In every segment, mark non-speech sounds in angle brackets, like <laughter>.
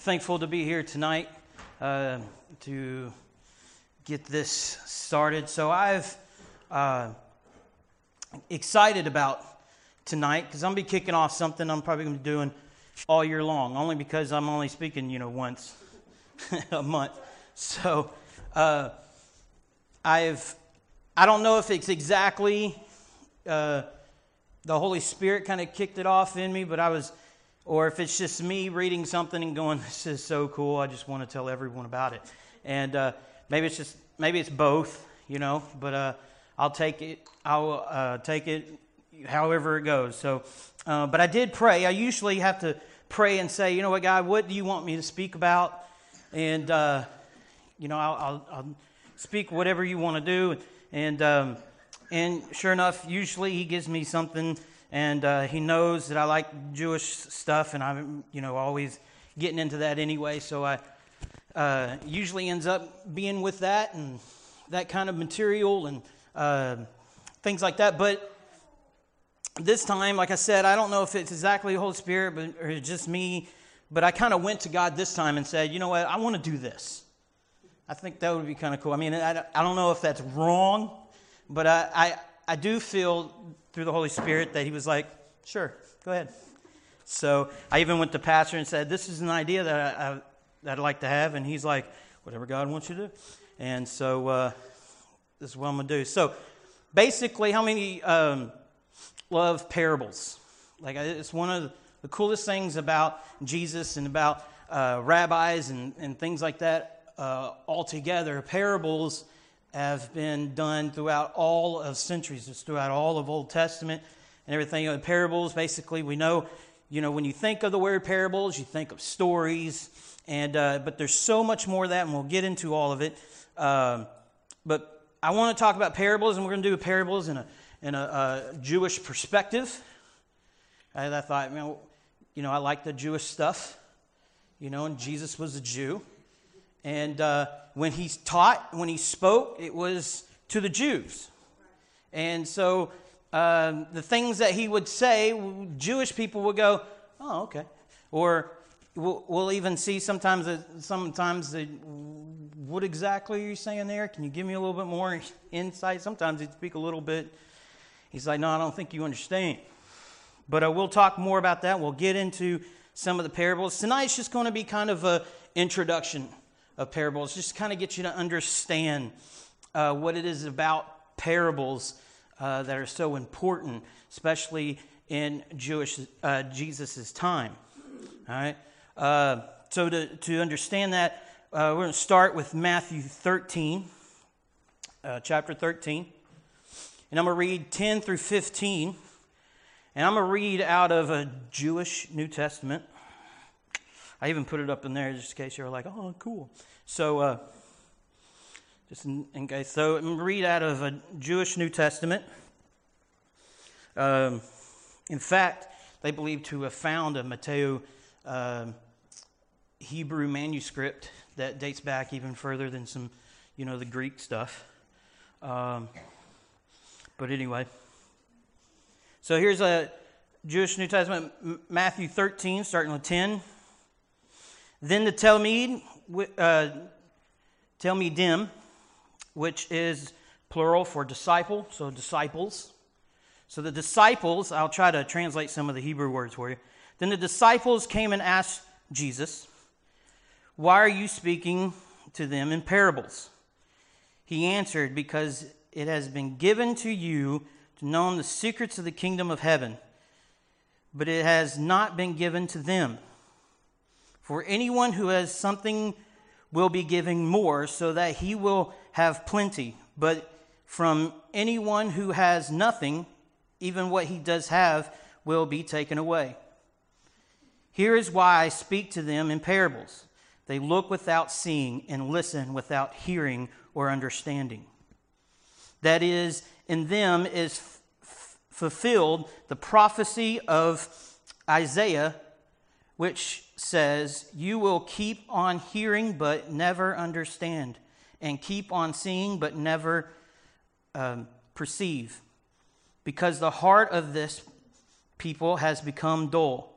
thankful to be here tonight uh, to get this started. So I've uh, excited about tonight because I'm gonna be kicking off something I'm probably gonna be doing all year long, only because I'm only speaking, you know, once <laughs> a month. So uh, I've I don't know if it's exactly uh, the Holy Spirit kind of kicked it off in me, but I was or if it's just me reading something and going, "This is so cool," I just want to tell everyone about it. And uh, maybe it's just maybe it's both, you know. But uh, I'll take it. I'll uh, take it however it goes. So, uh, but I did pray. I usually have to pray and say, you know what, God, what do you want me to speak about? And uh, you know, I'll, I'll, I'll, speak whatever you want to do. And um, and sure enough, usually He gives me something and uh, he knows that I like Jewish stuff, and I'm you know always getting into that anyway. So I uh, usually ends up being with that and that kind of material and uh, things like that. But this time, like I said, I don't know if it's exactly the Holy Spirit, but or just me. But I kind of went to God this time and said, you know what, I want to do this. I think that would be kind of cool. I mean, I, I don't know if that's wrong, but I, I, I do feel through the Holy Spirit that he was like, sure, go ahead. So I even went to pastor and said, this is an idea that, I, I, that I'd like to have. And he's like, whatever God wants you to do. And so uh, this is what I'm going to do. So basically, how many um, love parables? Like, it's one of the coolest things about Jesus and about uh, rabbis and, and things like that uh, altogether. Parables have been done throughout all of centuries, it's throughout all of Old Testament and everything. You know, parables, basically, we know, you know, when you think of the word parables, you think of stories, and uh, but there's so much more of that, and we'll get into all of it. Um, but I want to talk about parables, and we're going to do parables in a in a, a Jewish perspective. I thought, you know, you know, I like the Jewish stuff, you know, and Jesus was a Jew. And uh, when he taught, when he spoke, it was to the Jews. And so um, the things that he would say, Jewish people would go, oh, okay. Or we'll, we'll even see sometimes, that, sometimes that, what exactly are you saying there? Can you give me a little bit more insight? Sometimes he'd speak a little bit. He's like, no, I don't think you understand. But uh, we'll talk more about that. We'll get into some of the parables. Tonight's just going to be kind of an introduction of parables, just kind of get you to understand uh, what it is about parables uh, that are so important, especially in Jewish uh, Jesus' time. All right. Uh, so to to understand that, uh, we're going to start with Matthew 13, uh, chapter 13, and I'm going to read 10 through 15, and I'm going to read out of a Jewish New Testament. I even put it up in there just in case you're like, oh, cool. So, uh, just in, in, case. So, read out of a Jewish New Testament. Um, in fact, they believe to have found a Mateo uh, Hebrew manuscript that dates back even further than some, you know, the Greek stuff. Um, but anyway, so here's a Jewish New Testament, Matthew 13, starting with 10. Then the Talmud, uh, Talmidim, which is plural for disciple, so disciples. So the disciples, I'll try to translate some of the Hebrew words for you. Then the disciples came and asked Jesus, Why are you speaking to them in parables? He answered, Because it has been given to you to know the secrets of the kingdom of heaven, but it has not been given to them. For anyone who has something will be giving more, so that he will have plenty. But from anyone who has nothing, even what he does have will be taken away. Here is why I speak to them in parables. They look without seeing and listen without hearing or understanding. That is, in them is f- fulfilled the prophecy of Isaiah which says, You will keep on hearing but never understand, and keep on seeing but never um, perceive, because the heart of this people has become dull.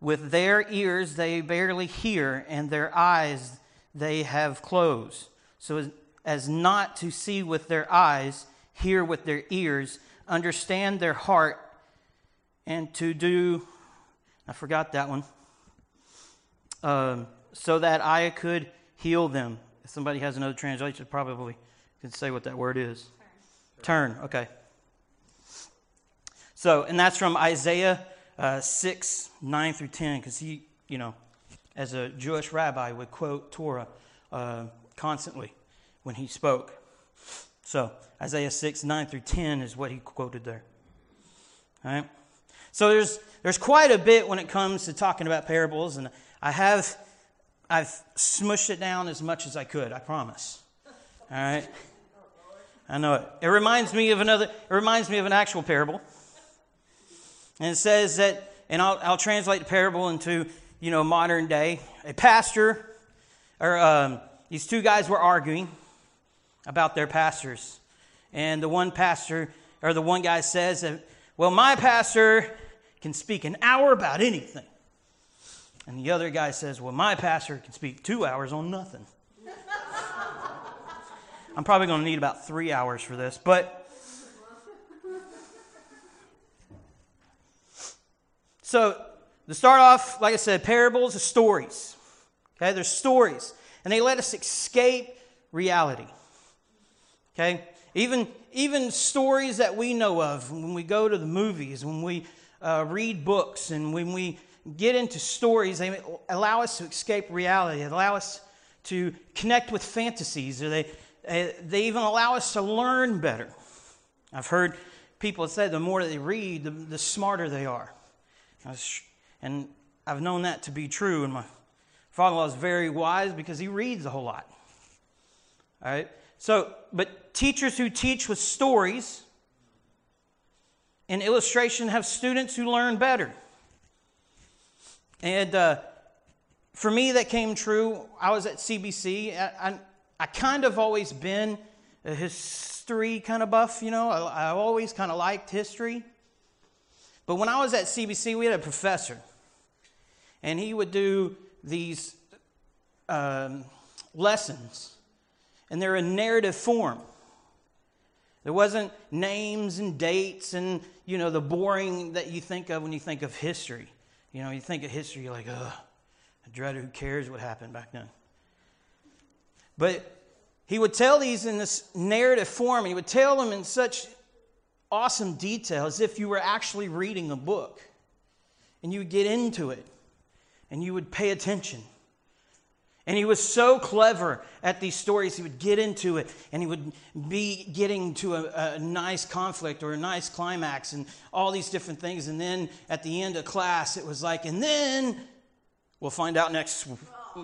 With their ears they barely hear, and their eyes they have closed, so as, as not to see with their eyes, hear with their ears, understand their heart, and to do, I forgot that one, um, so that I could heal them. If somebody has another translation, probably can say what that word is. Turn, Turn okay. So, and that's from Isaiah uh, 6, 9 through 10, because he, you know, as a Jewish rabbi, would quote Torah uh, constantly when he spoke. So, Isaiah 6, 9 through 10 is what he quoted there. All right? So, there's, there's quite a bit when it comes to talking about parables, and I have I've smushed it down as much as I could, I promise. All right? I know it. It reminds me of another, it reminds me of an actual parable. And it says that, and I'll, I'll translate the parable into, you know, modern day. A pastor, or um, these two guys were arguing about their pastors. And the one pastor, or the one guy says, that, well, my pastor can speak an hour about anything. And the other guy says, well, my pastor can speak two hours on nothing. I'm probably going to need about three hours for this, but So, to start off, like I said, parables are stories. Okay, they're stories. And they let us escape reality. Okay? Even, even stories that we know of when we go to the movies, when we uh, read books, and when we get into stories, they allow us to escape reality. They allow us to connect with fantasies, or they, uh, they even allow us to learn better. I've heard people say the more they read, the, the smarter they are. And I've known that to be true. And my father in law is very wise because he reads a whole lot. All right? So, but teachers who teach with stories and illustration have students who learn better. And uh, for me, that came true. I was at CBC. I, I, I kind of always been a history kind of buff, you know. I, I always kind of liked history. But when I was at CBC, we had a professor, and he would do these um, lessons, and they're in narrative form. There wasn't names and dates and, you know, the boring that you think of when you think of history. You know, you think of history, you're like, ugh, I dread who cares what happened back then. But he would tell these in this narrative form. He would tell them in such awesome detail as if you were actually reading a book. And you would get into it and you would pay attention. And he was so clever at these stories. He would get into it and he would be getting to a, a, nice conflict or a nice climax and all these different things. And then at the end of class, it was like, and then we'll find out next,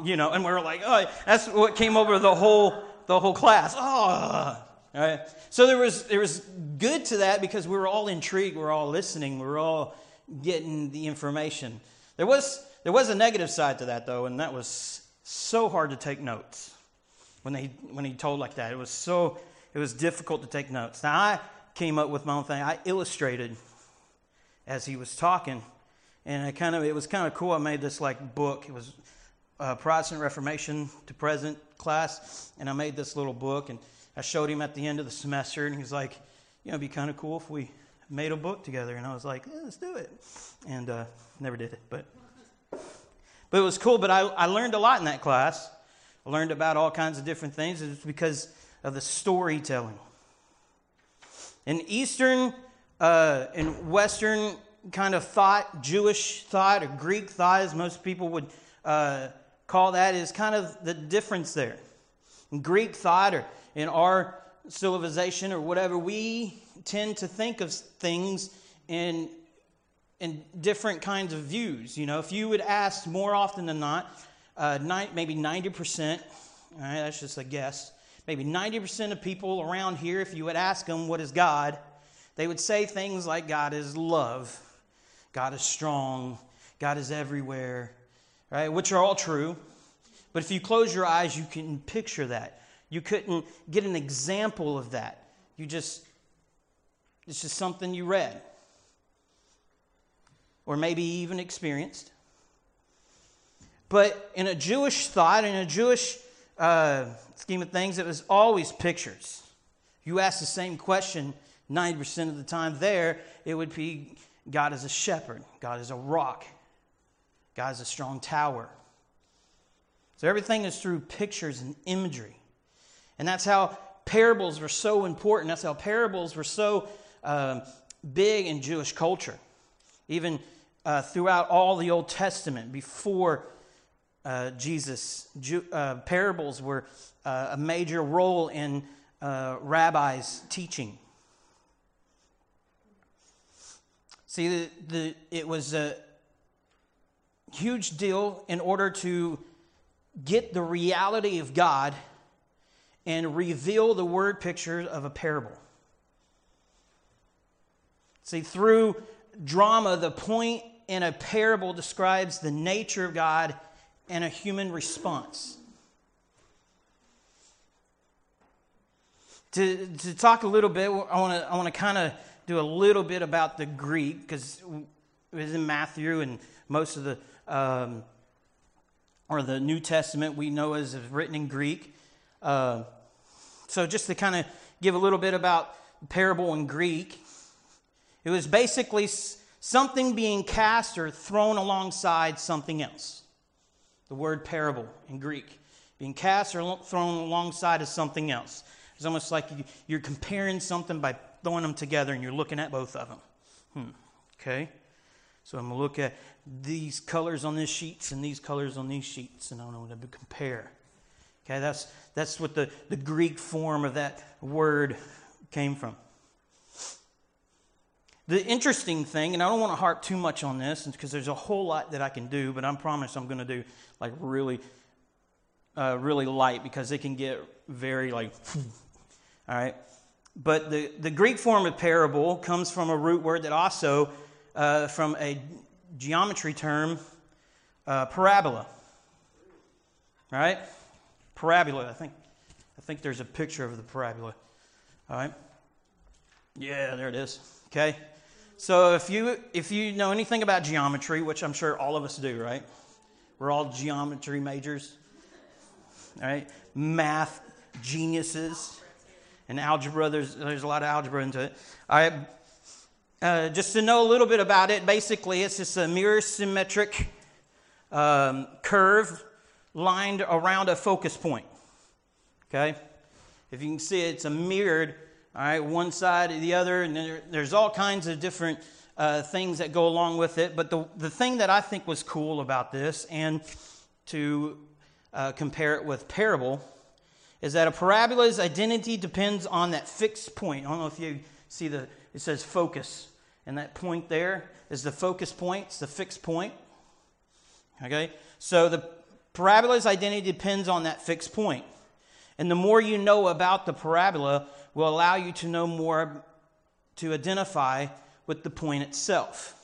you know. And we were like, oh, that's what came over the whole, the whole class. Oh, all right? So there was, there was good to that because we were all intrigued, we were all listening, we were all getting the information. There was, there was a negative side to that, though, and that was so hard to take notes when, they, when he told like that. It was so, it was difficult to take notes. Now, I came up with my own thing. I illustrated as he was talking, and I kind of, it was kind of cool. I made this like book. It was uh, Protestant Reformation to Present class, and I made this little book, and I showed him at the end of the semester, and he's like, you know, it'd be kind of cool if we made a book together. And I was like, yeah, let's do it. And uh, never did it, but but it was cool. But I, I learned a lot in that class. I learned about all kinds of different things. It's because of the storytelling. In Eastern uh, and Western kind of thought, Jewish thought, or Greek thought, as most people would uh, call that, is kind of the difference there. In Greek thought, or in our civilization or whatever, we tend to think of things in, in different kinds of views. You know, if you would ask more often than not, uh, nine, maybe 90%, all right, that's just a guess, maybe 90% of people around here, if you would ask them, what is God? They would say things like God is love, God is strong, God is everywhere, right? Which are all true. But if you close your eyes, you can picture that. You couldn't get an example of that. You just, it's just something you read. Or maybe even experienced. But in a Jewish thought, in a Jewish uh, scheme of things, it was always pictures. You ask the same question 90% of the time there, it would be God is a shepherd, God is a rock, God is a strong tower. So everything is through pictures and imagery. And that's how parables were so important. That's how parables were so uh, big in Jewish culture. Even uh, throughout all the Old Testament, before uh, Jesus, Jew, uh, parables were uh, a major role in uh, rabbis' teaching. See, the, the, it was a huge deal in order to get the reality of God and reveal the word picture of a parable. See, through drama, the point in a parable describes the nature of God and a human response. To, to talk a little bit, I want to I want to kind of do a little bit about the Greek because it was in Matthew and most of the um, or the New Testament we know as written in Greek. Uh, so just to kind of give a little bit about the parable in Greek, it was basically something being cast or thrown alongside something else. The word parable in Greek, being cast or thrown alongside of something else. It's almost like you're comparing something by throwing them together and you're looking at both of them. Hmm. Okay? So I'm going to look at these colors on these sheets and these colors on these sheets, and I'm going to compare. Okay, that's, that's what the, the Greek form of that word came from. The interesting thing, and I don't want to harp too much on this because there's a whole lot that I can do, but I promise I'm going to do like really, uh, really light because it can get very like, <sniffs> all right. But the, the Greek form of parable comes from a root word that also, uh, from a geometry term, uh, parabola. Right? Parabola. I think, I think there's a picture of the parabola. All right? Yeah, there it is. Okay? So if you if you know anything about geometry, which I'm sure all of us do, right? We're all geometry majors. All right? Math geniuses. And algebra, there's, there's a lot of algebra into it. All right. Uh, just to know a little bit about it, basically, it's just a mirror symmetric um, curve lined around a focus point. Okay? If you can see it, it's a mirrored, all right, one side or the other, and there, there's all kinds of different uh, things that go along with it. But the, the thing that I think was cool about this, and to uh, compare it with parable, is that a parabola's identity depends on that fixed point. I don't know if you see the, it says focus. And that point there is the focus point, it's the fixed point. Okay? So the parabola's identity depends on that fixed point. And the more you know about the parabola will allow you to know more to identify with the point itself.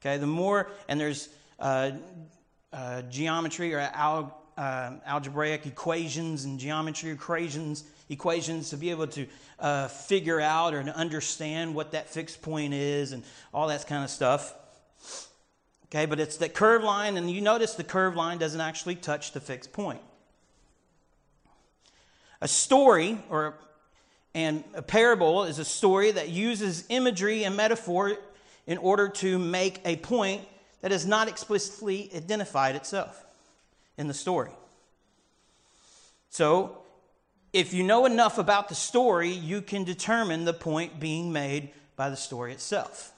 Okay, the more, and there's uh, uh, geometry or al- uh, algebraic equations and geometry equations, equations to be able to uh, figure out or to understand what that fixed point is and all that kind of stuff. Okay, but it's that curved line, and you notice the curved line doesn't actually touch the fixed point. A story or and a parable is a story that uses imagery and metaphor in order to make a point that is not explicitly identified itself in the story. So, if you know enough about the story, you can determine the point being made by the story itself.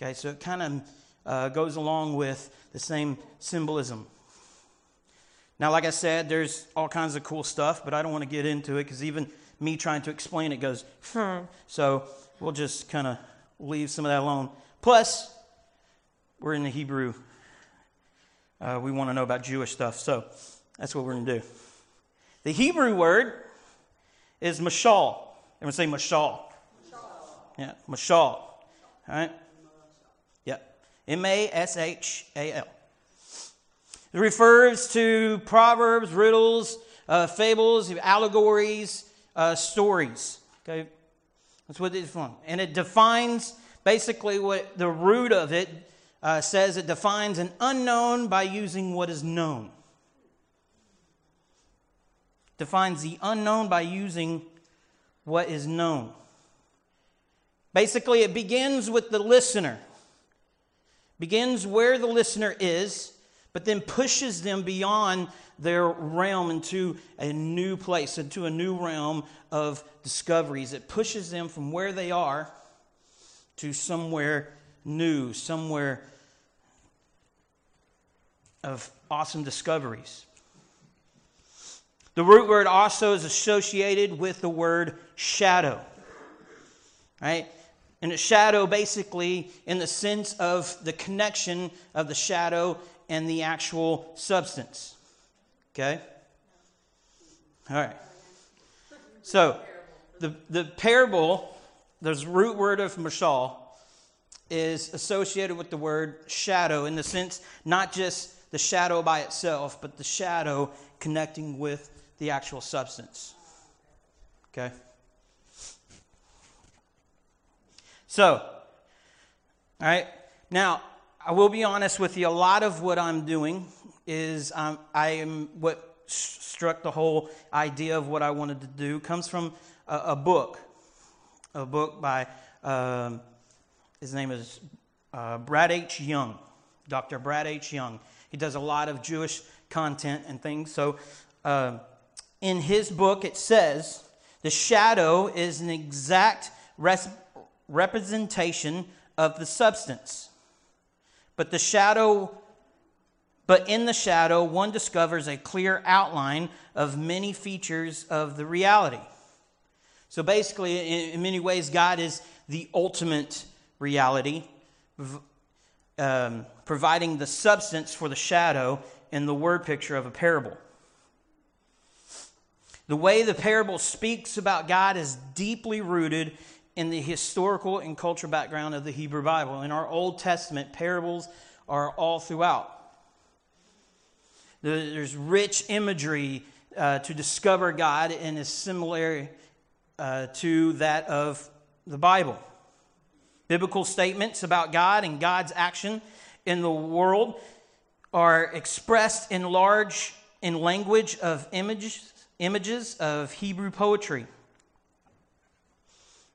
Okay, so it kind of uh, goes along with the same symbolism. Now, like I said, there's all kinds of cool stuff, but I don't want to get into it because even me trying to explain it goes, hmm. so we'll just kind of leave some of that alone. Plus, we're in the Hebrew uh, we want to know about Jewish stuff. So that's what we're going to do. The Hebrew word is mashal. Everyone say mashal. mashal. Yeah, mashal. All right? Yeah. M A S H A L. It refers to proverbs, riddles, uh, fables, allegories, uh, stories. Okay? That's what it's from. And it defines basically what the root of it uh, says it defines an unknown by using what is known. Defines the unknown by using what is known. Basically, it begins with the listener, begins where the listener is, but then pushes them beyond their realm into a new place, into a new realm of discoveries. It pushes them from where they are to somewhere new, somewhere of awesome discoveries. The root word also is associated with the word shadow. Right? And a shadow, basically, in the sense of the connection of the shadow and the actual substance. Okay? All right. So, the, the parable, the root word of mashal, is associated with the word shadow in the sense not just the shadow by itself, but the shadow connecting with the actual substance. Okay? So, all right. Now, I will be honest with you. A lot of what I'm doing is um, I am what struck the whole idea of what I wanted to do comes from a, a book, a book by um, his name is uh, Brad H. Young, Dr. Brad H. Young. He does a lot of Jewish content and things. So, uh, in his book, it says the shadow is an exact res- representation of the substance. But the shadow but in the shadow one discovers a clear outline of many features of the reality. So basically in, many ways God is the ultimate reality um, providing the substance for the shadow in the word picture of a parable. The way the parable speaks about God is deeply rooted in the historical and cultural background of the Hebrew Bible. In our Old Testament, parables are all throughout. There's rich imagery uh, to discover God and is similar uh, to that of the Bible. Biblical statements about God and God's action in the world are expressed in large in language of images, images of Hebrew poetry.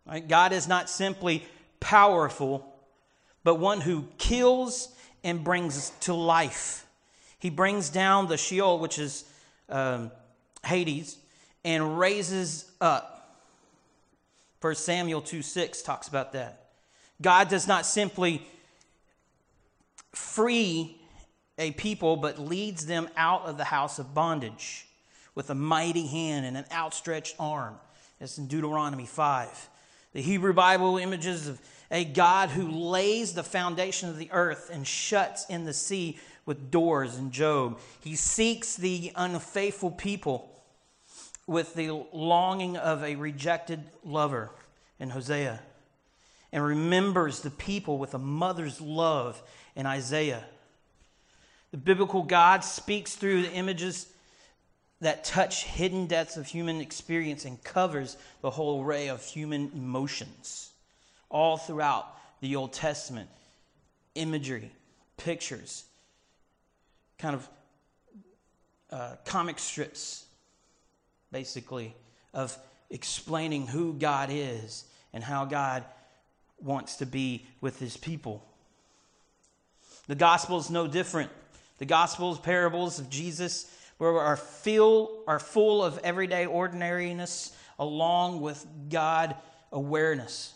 Right? God is not simply powerful, but one who kills and brings to life. He brings down the Sheol, which is um, Hades, and raises up. 1 Samuel 2 6 talks about that. God does not simply free a people, but leads them out of the house of bondage with a mighty hand and an outstretched arm. That's in Deuteronomy 5. The Hebrew Bible images of a God who lays the foundation of the earth and shuts in the sea with doors in Job. He seeks the unfaithful people with the longing of a rejected lover in Hosea and remembers the people with a mother's love in Isaiah. The biblical God speaks through the images that touch hidden depths of human experience and covers the whole array of human emotions. All throughout the Old Testament, imagery, pictures, kind of uh, comic strips, basically, of explaining who God is and how God wants to be with his people. The gospel is no different. The gospels, parables of Jesus where are, feel, are full of everyday ordinariness along with God awareness.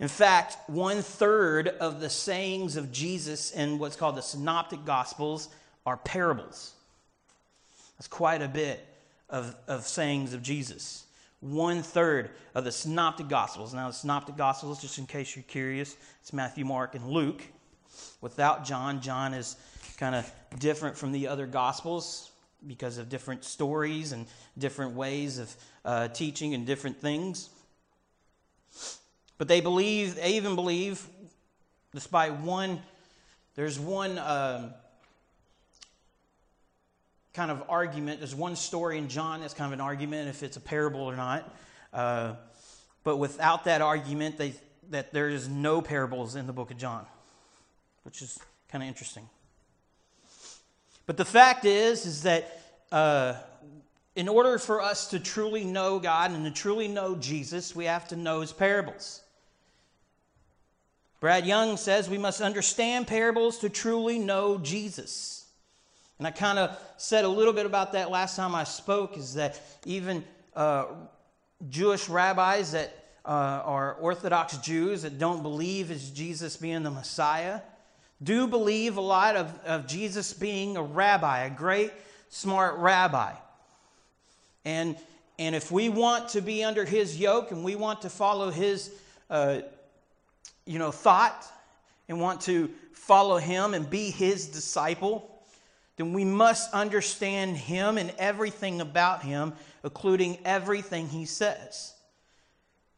In fact, one third of the sayings of Jesus in what's called the Synoptic Gospels are parables. That's quite a bit of, of sayings of Jesus. One third of the Synoptic Gospels. Now, the Synoptic Gospels, just in case you're curious, it's Matthew, Mark, and Luke. Without John, John is kind of different from the other gospels because of different stories and different ways of uh, teaching and different things. But they believe, they even believe, despite one, there's one um, kind of argument. There's one story in John that's kind of an argument if it's a parable or not. Uh, but without that argument, they that there is no parables in the book of John, which is kind of interesting. But the fact is, is that uh, in order for us to truly know God and to truly know Jesus, we have to know his parables. Brad Young says we must understand parables to truly know Jesus. And I kind of said a little bit about that last time I spoke, is that even uh, Jewish rabbis that uh, are Orthodox Jews that don't believe as Jesus being the Messiah do believe a lot of, of Jesus being a rabbi, a great, smart rabbi. And, and if we want to be under his yoke and we want to follow his uh, you know, thought and want to follow him and be his disciple, then we must understand him and everything about him, including everything he says.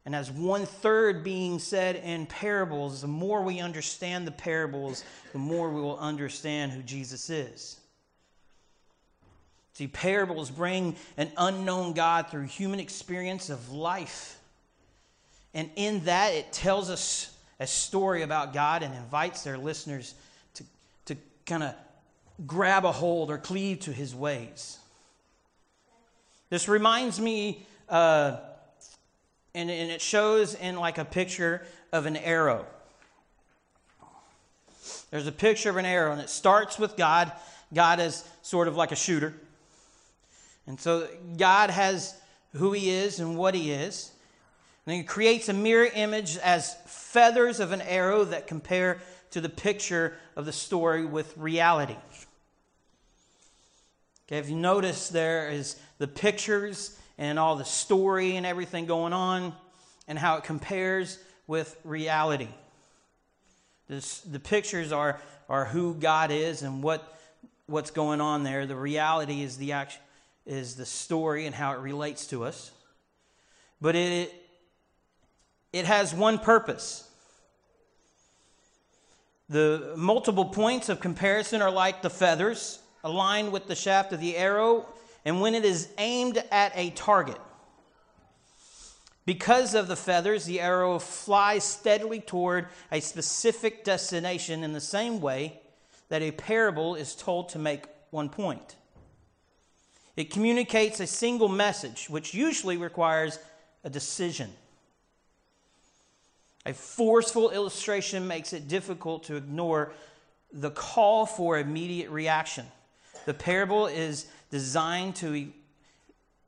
And as one third being said in parables, the more we understand the parables, the more we will understand who Jesus is. See, parables bring an unknown God through human experience of life. And in that, it tells us a story about God and invites their listeners to, to kind of grab a hold or cleave to his ways. This reminds me, uh, and, and it shows in like a picture of an arrow. There's a picture of an arrow, and it starts with God. God is sort of like a shooter. And so God has who He is and what He is. And then He creates a mirror image as feathers of an arrow that compare to the picture of the story with reality. Okay, if you notice, there is the pictures and all the story and everything going on, and how it compares with reality. This, the pictures are, are who God is and what, what's going on there. The reality is the, act, is the story and how it relates to us. But it, it has one purpose. The multiple points of comparison are like the feathers aligned with the shaft of the arrow, and when it is aimed at a target. Because of the feathers, the arrow flies steadily toward a specific destination in the same way that a parable is told to make one point. It communicates a single message, which usually requires a decision. A forceful illustration makes it difficult to ignore the call for immediate reaction. The parable is designed to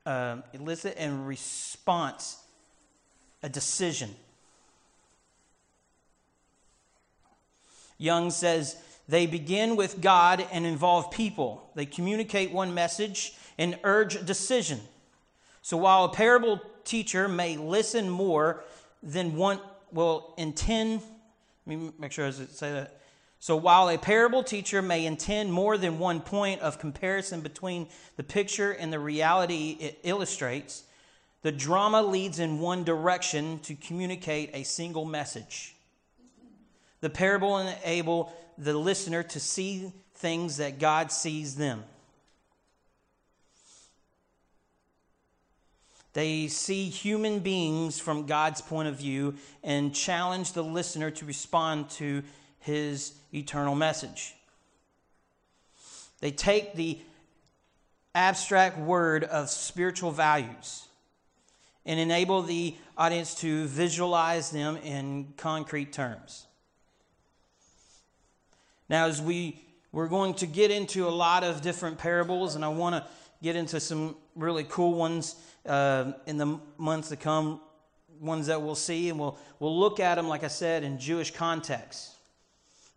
uh, elicit a response, a decision. Young says they begin with God and involve people. They communicate one message and urge a decision. So while a parable teacher may listen more than one will intend, let me make sure I say that. So while a parable teacher may intend more than one point of comparison between the picture and the reality it illustrates, the drama leads in one direction to communicate a single message. The parable enable the listener to see things that God sees them. They see human beings from God's point of view and challenge the listener to respond to his eternal message. They take the abstract word of spiritual values and enable the audience to visualize them in concrete terms. Now, as we we're going to get into a lot of different parables, and I want to get into some really cool ones uh, in the months to come, ones that we'll see, and we'll we'll look at them, like I said, in Jewish context.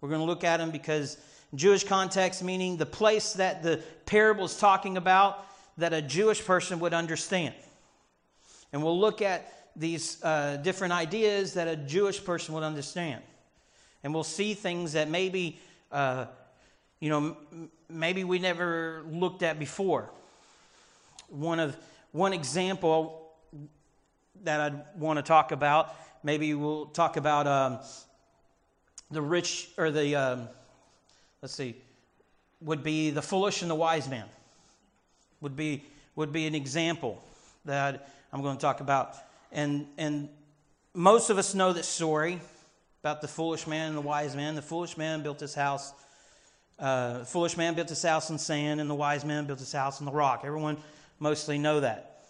We're going to look at them because Jewish context, meaning the place that the parable is talking about, that a Jewish person would understand. And we'll look at these uh, different ideas that a Jewish person would understand. And we'll see things that maybe, uh, you know, m- maybe we never looked at before. One of one example that I'd want to talk about, maybe we'll talk about um, the rich, or the, um, let's see, would be the foolish and the wise man, would be, would be an example that I'm going to talk about. And, and most of us know this story about the foolish man and the wise man. The foolish man built his house. Uh, foolish man built his house in sand, and the wise man built his house on the rock. Everyone mostly know that.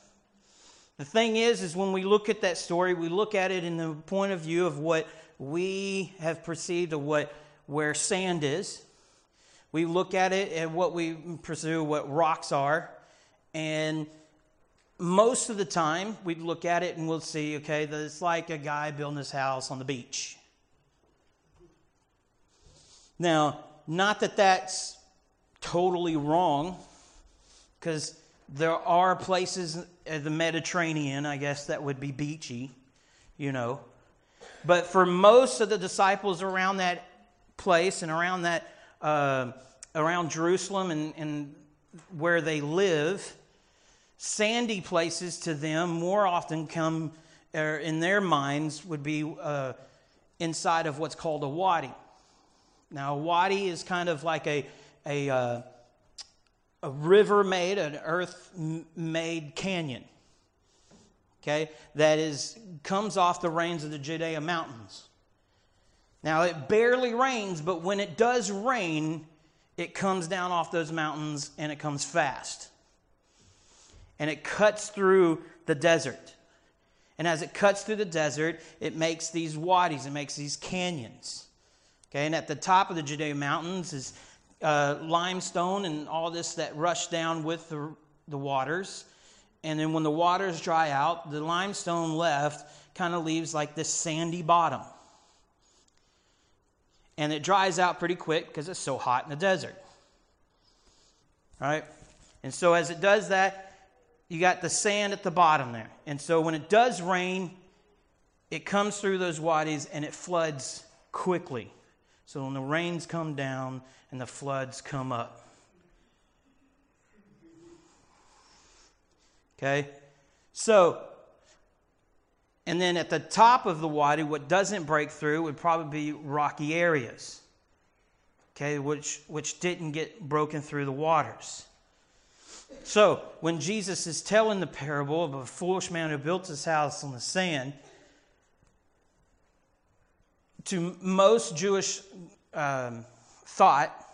The thing is, is when we look at that story, we look at it in the point of view of what we have perceived of what where sand is. We look at it and what we pursue, what rocks are, and most of the time we look at it and we'll see, okay, that it's like a guy building his house on the beach. Now, not that that's totally wrong, because there are places in the Mediterranean, I guess, that would be beachy, you know. But for most of the disciples around that place and around that, uh, around Jerusalem and, and where they live, sandy places to them more often come, er, in their minds, would be uh, inside of what's called a wadi. Now, a wadi is kind of like a, a, uh, a river made, an earth made canyon. Okay, that is comes off the range of the Judea mountains. Now it barely rains, but when it does rain, it comes down off those mountains and it comes fast. And it cuts through the desert. And as it cuts through the desert, it makes these wadis, it makes these canyons. Okay, and at the top of the Judea mountains is uh, limestone and all this that rush down with the, the waters. And then when the waters dry out, the limestone left kind of leaves like this sandy bottom. And it dries out pretty quick because it's so hot in the desert. Right? And so as it does that, you got the sand at the bottom there. And so when it does rain, it comes through those wadis and it floods quickly. So when the rains come down and the floods come up. Okay? So, and then at the top of the wadi, what doesn't break through would probably be rocky areas, okay, which, which didn't get broken through the waters. So, when Jesus is telling the parable of a foolish man who built his house on the sand, to most Jewish um, thought,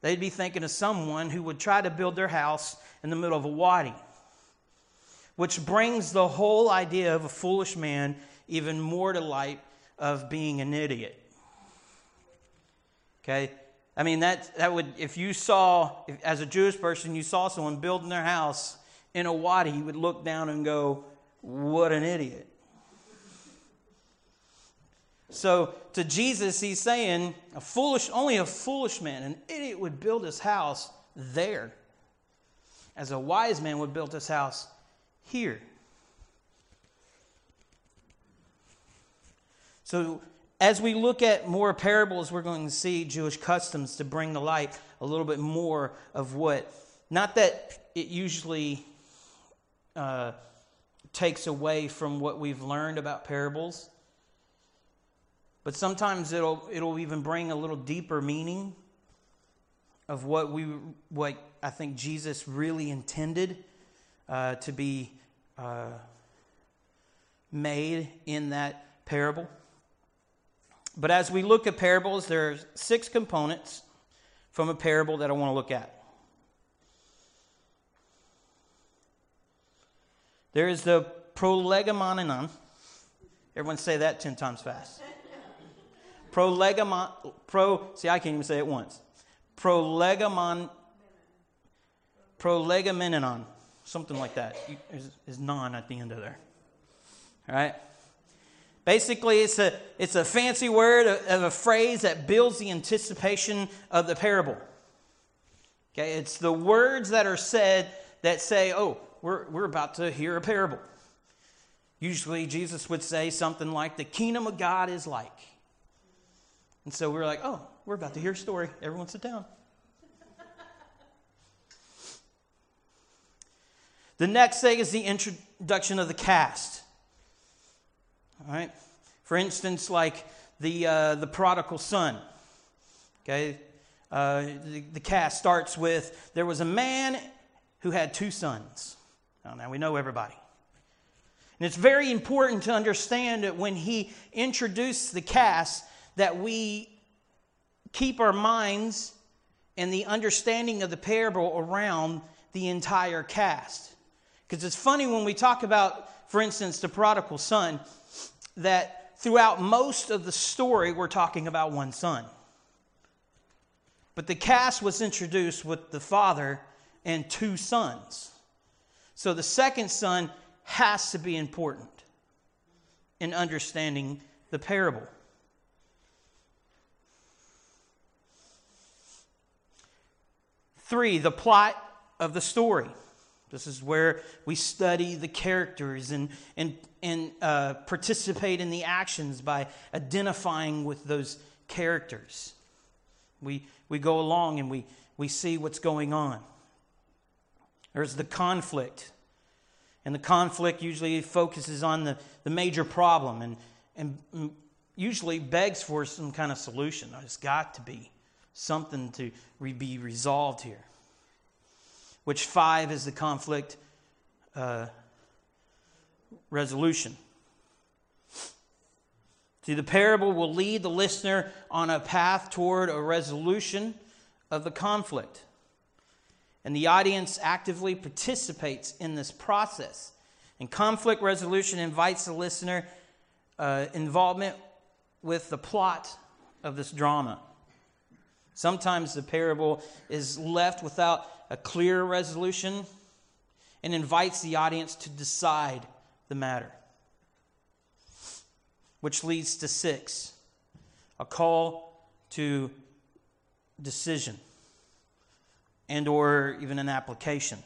they'd be thinking of someone who would try to build their house in the middle of a wadi, which brings the whole idea of a foolish man even more to light of being an idiot. Okay? I mean, that, that would, if you saw, if, as a Jewish person, you saw someone building their house in a wadi, you would look down and go, what an idiot. So to Jesus, he's saying, a foolish, only a foolish man, an idiot would build his house there, as a wise man would build his house here. So as we look at more parables, we're going to see Jewish customs to bring to light a little bit more of what, not that it usually uh, takes away from what we've learned about parables but sometimes it'll, it'll even bring a little deeper meaning of what, we, what I think Jesus really intended uh, to be uh, made in that parable. But as we look at parables, there are six components from a parable that I want to look at. There is the prolegomenon. Everyone say that 10 times fast. Prolegomon, pro, see, I can't even say it once. Prolegomon, prolegomenon, something like that. There's non at the end of there. All right? Basically, it's a, it's a fancy word of a phrase that builds the anticipation of the parable. Okay, it's the words that are said that say, oh, we're, we're about to hear a parable. Usually, Jesus would say something like, the kingdom of God is like. And so we're like, oh, we're about to hear a story. Everyone sit down. The next thing is the introduction of the cast. All right? For instance, like the, uh, the prodigal son. Okay? Uh, the, the cast starts with there was a man who had two sons. now we know everybody. And it's very important to understand that when he introduced the cast, that we keep our minds and the understanding of the parable around the entire cast. Because it's funny when we talk about, for instance, the prodigal son, that throughout most of the story, we're talking about one son. But the cast was introduced with the father and two sons. So the second son has to be important in understanding the parable. Three, the plot of the story. This is where we study the characters and, and, and uh, participate in the actions by identifying with those characters. We, we go along and we, we see what's going on. There's the conflict. And the conflict usually focuses on the, the major problem and, and usually begs for some kind of solution. There's got to be something to re- be resolved here. Which five is the conflict uh, resolution. See, the parable will lead the listener on a path toward a resolution of the conflict. And the audience actively participates in this process. And conflict resolution invites the listener uh, involvement with the plot of this drama. Sometimes the parable is left without a clear resolution and invites the audience to decide the matter. Which leads to six a call to decision and or even an application.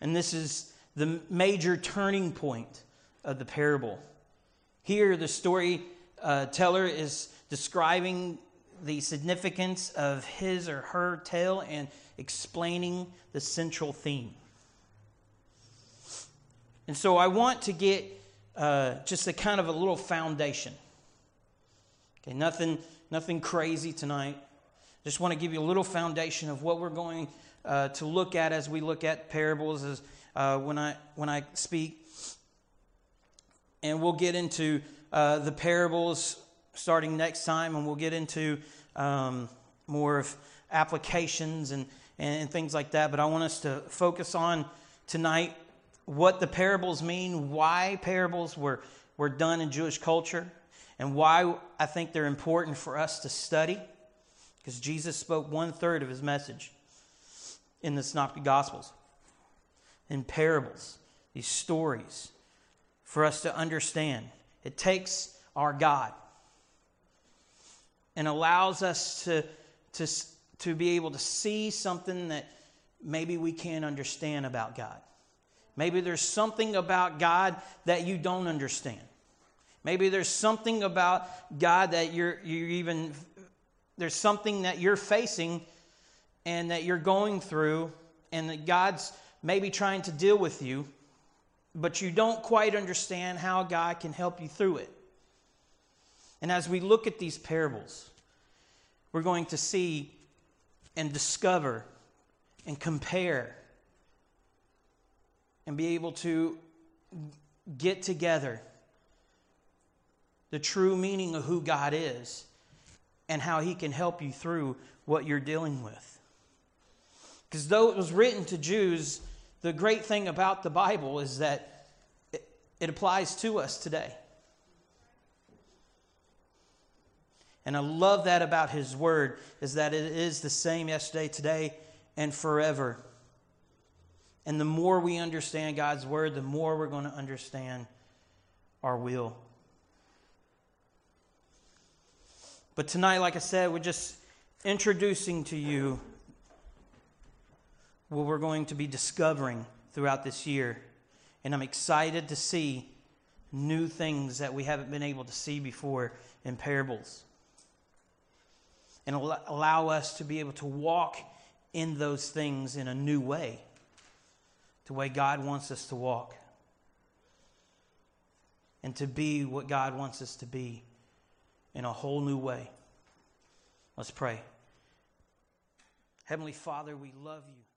And this is the major turning point of the parable. Here, the storyteller uh, is describing the significance of his or her tale and explaining the central theme. And so I want to get uh, just a kind of a little foundation. Okay, nothing, nothing crazy tonight. Just want to give you a little foundation of what we're going uh, to look at as we look at parables as uh, when I when I speak, and we'll get into uh, the parables starting next time, and we'll get into um, more of applications and, and things like that. But I want us to focus on tonight what the parables mean, why parables were, were done in Jewish culture, and why I think they're important for us to study. Because Jesus spoke one third of his message in the Synoptic Gospels in parables, these stories, for us to understand. It takes our God and allows us to, to, to be able to see something that maybe we can't understand about God. Maybe there's something about God that you don't understand. Maybe there's something about God that you're, you're even, there's something that you're facing and that you're going through, and that God's maybe trying to deal with you, but you don't quite understand how God can help you through it. And as we look at these parables, we're going to see and discover and compare and be able to get together the true meaning of who God is and how He can help you through what you're dealing with. Because though it was written to Jews, the great thing about the Bible is that it, applies to us today. And I love that about his word is that it is the same yesterday, today, and forever. And the more we understand God's word, the more we're going to understand our will. But tonight, like I said, we're just introducing to you what we're going to be discovering throughout this year. And I'm excited to see new things that we haven't been able to see before in parables and allow us to be able to walk in those things in a new way, the way God wants us to walk, and to be what God wants us to be in a whole new way. Let's pray. Heavenly Father, we love you.